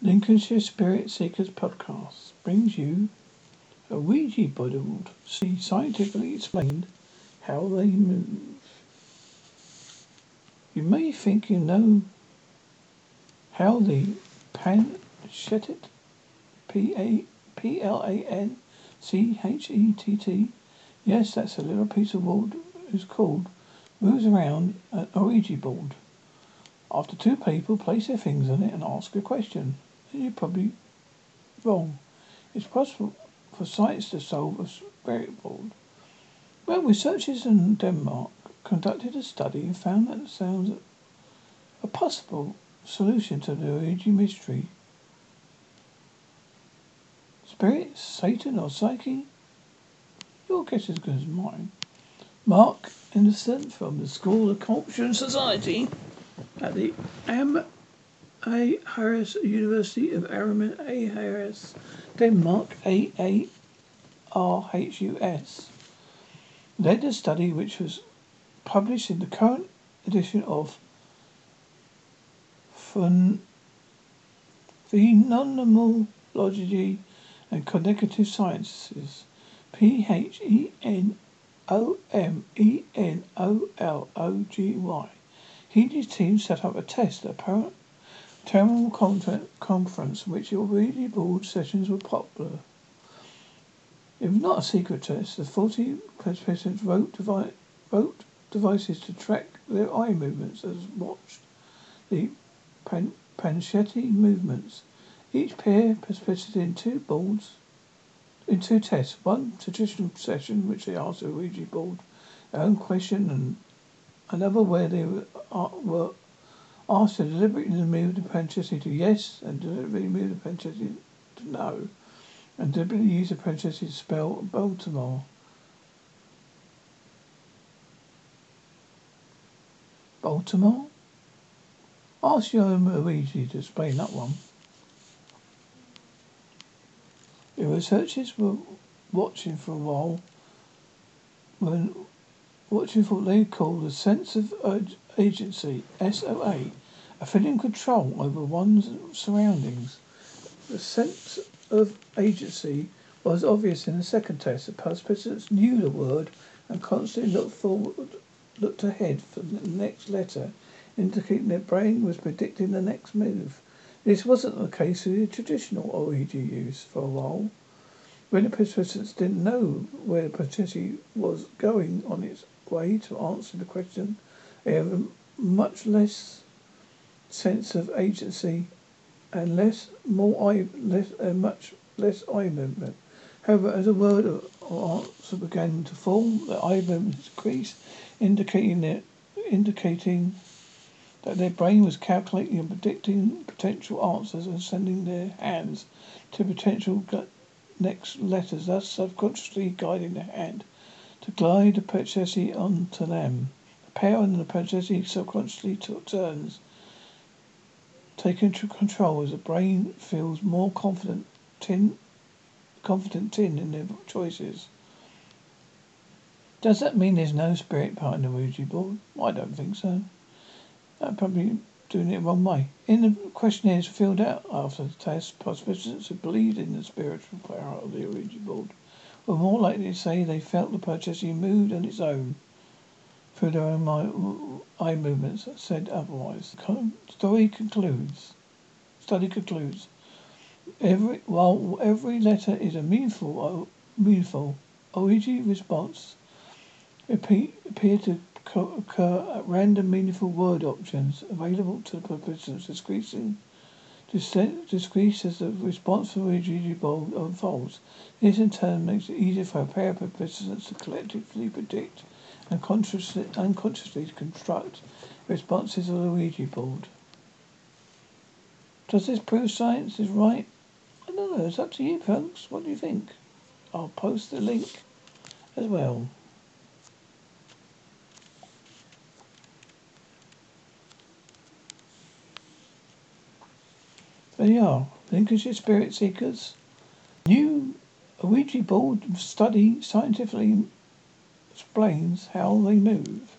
Lincolnshire Spirit Seekers podcast brings you a Ouija board. See scientifically explained how they move. You may think you know how the Planchette, P A P L A N C H E T T, yes, that's a little piece of wood, is called, moves around an Ouija board. After two people place their fingers on it and ask a question you're probably wrong. It's possible for science to solve a board. Well, researchers in Denmark conducted a study and found that sounds a possible solution to the Ouija mystery. Spirit, Satan, or Psyche? Your guess is as good as mine. Marc Andersen from the School of Culture and Society at the Am a. Harris, University of Araman, A. Harris, Denmark, A. A. R. H. U. S. led a study which was published in the current edition of Phenomenology and Cognitive Sciences, P. H. E. N. O. M. E. N. O. L. O. G. Y. He and his team set up a test that apparently Terminal conference in which Ouija board sessions were popular. If not a secret test, the 40 participants wrote, devi- wrote devices to track their eye movements as watched the pan- Planchette movements. Each pair participated in two boards, in two tests. One traditional session, which they asked the Ouija board their own question, and another where they were, uh, were Asked to deliberately move the Planchette to yes and deliberately move the Planchette to no. And deliberately use the Planchette to spell Baltimore. Baltimore? Ask your Luigi to explain that one. The researchers were watching for a while when watching for what they called a sense of agency, SOA, a feeling of control over one's surroundings. The sense of agency was obvious in the second test. The participants knew the word and constantly looked forward, looked ahead for the next letter, indicating their brain was predicting the next move. This wasn't the case with the traditional Ouija use for a while. When the participants didn't know where the participant was going on its way to answer the question, they have a much less sense of agency and less, more eye, less, uh, much less eye movement. However, as a word or answer began to form, the eye movement increased, indicating that, indicating that their brain was calculating and predicting potential answers and sending their hands to potential next letters, thus subconsciously guiding the hand to glide the Planchette onto them. The pair and the Planchette subconsciously took turns taking control as the brain feels more confident tin confident tin in their choices. Does that mean there's no spirit behind the Ouija board? I don't think so. I'm probably doing it wrong way. In the questionnaires filled out after the test, participants who believed in the spiritual power of the Ouija board were more likely to say they felt the Planchette moved on its own through their own eye movements said otherwise. Story concludes. Study concludes. Every while every letter is a meaningful, uh, meaningful, Ouija response repeat, appear to occur at random meaningful word options available to the participants, decreasing decrease as the response for the Ouija board unfolds. This in turn makes it easier for a pair of participants to collectively predict and consciously, unconsciously construct responses of the Ouija board. Does this prove science is right? I don't know. It's up to you, folks. What do you think? I'll post the link as well. There you are. Lincolnshire Spirit Seekers. New Ouija board study scientifically explains how they move.